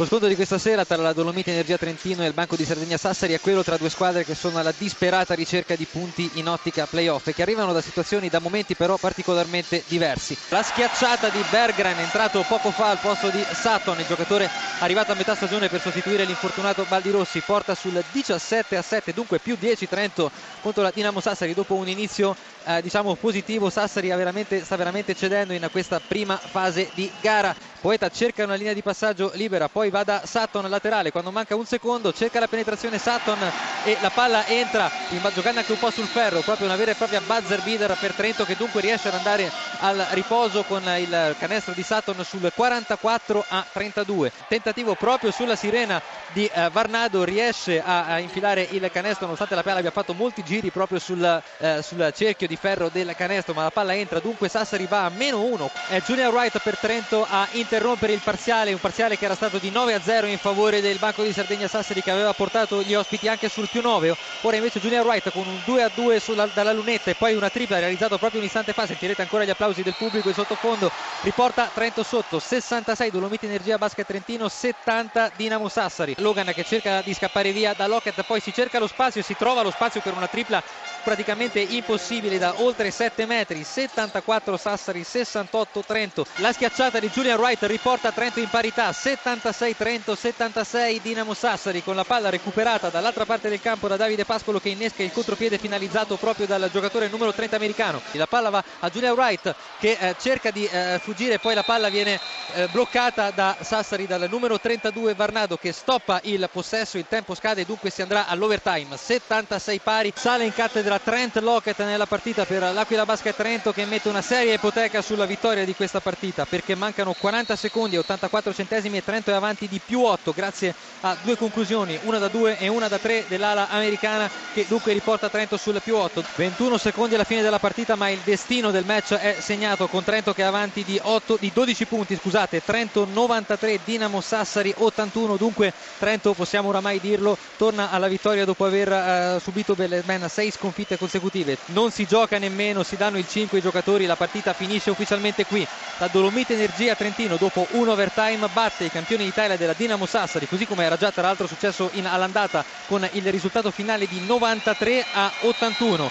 Lo scontro di questa sera tra la Dolomite Energia Trentino e il Banco di Sardegna Sassari è quello tra due squadre che sono alla disperata ricerca di punti in ottica playoff e che arrivano da situazioni, da momenti però particolarmente diversi. La schiacciata di Bergren entrato poco fa al posto di Sutton, il giocatore arrivato a metà stagione per sostituire l'infortunato Baldi Rossi, porta sul 17 a 7, dunque più 10 Trento contro la Dinamo Sassari dopo un inizio eh, diciamo positivo. Sassari veramente, sta veramente cedendo in questa prima fase di gara. Poeta cerca una linea di passaggio libera, poi va da Sutton laterale, quando manca un secondo cerca la penetrazione Sutton e la palla entra giocando anche un po' sul ferro, proprio una vera e propria buzzer beater per Trento che dunque riesce ad andare al riposo con il canestro di Sutton sul 44 a 32. Tentativo proprio sulla sirena di eh, Varnado, riesce a, a, infilare il canestro nonostante la palla abbia fatto molti giri proprio sul, eh, sul, cerchio di ferro del canestro, ma la palla entra, dunque Sassari va a meno uno. È Junior Wright per Trento a interrompere il parziale, un parziale che era stato di 9 a 0 in favore del Banco di Sardegna Sassari che aveva portato gli ospiti anche sul più 9. Ora invece Junior Wright con un 2 a 2 sulla, dalla lunetta e poi una tripla realizzato proprio un istante fa, sentirete ancora gli applausi del pubblico in sottofondo, riporta Trento sotto, 66 Dolomiti Energia Basket Trentino, 70 Dinamo Sassari. Logan che cerca di scappare via da Lockett, poi si cerca lo spazio, si trova lo spazio per una tripla praticamente impossibile da oltre 7 metri. 74 Sassari 68 Trento. La schiacciata di Julian Wright riporta Trento in parità. 76 Trento 76 Dinamo Sassari. Con la palla recuperata dall'altra parte del campo da Davide Pascolo che innesca il contropiede finalizzato proprio dal giocatore numero 30 americano. La palla va a Julian Wright che eh, cerca di eh, fuggire poi la palla viene eh, bloccata da Sassari dal numero 32 Varnado che stoppa il possesso. Il tempo scade dunque si andrà all'overtime. 76 pari sale in cattedra squadra Trent Lockett nella partita per l'Aquila Basket Trento che mette una seria ipoteca sulla vittoria di questa partita perché mancano 40 secondi e 84 centesimi e Trento è avanti di più 8 grazie a due conclusioni, una da 2 e una da 3 dell'ala americana che dunque riporta Trento sul più 8. 21 secondi alla fine della partita ma il destino del match è segnato con Trento che è avanti di, 8, di 12 punti, scusate, Trento 93, Dinamo Sassari 81, dunque Trento possiamo oramai dirlo torna alla vittoria dopo aver uh, subito ben 6 sconfitte sconfitte consecutive, non si gioca nemmeno, si danno il 5 i giocatori, la partita finisce ufficialmente qui. La Dolomite Energia Trentino dopo un overtime batte i campioni d'Italia della Dinamo Sassari, così come era già tra l'altro successo in, all'andata con il risultato finale di 93 a 81.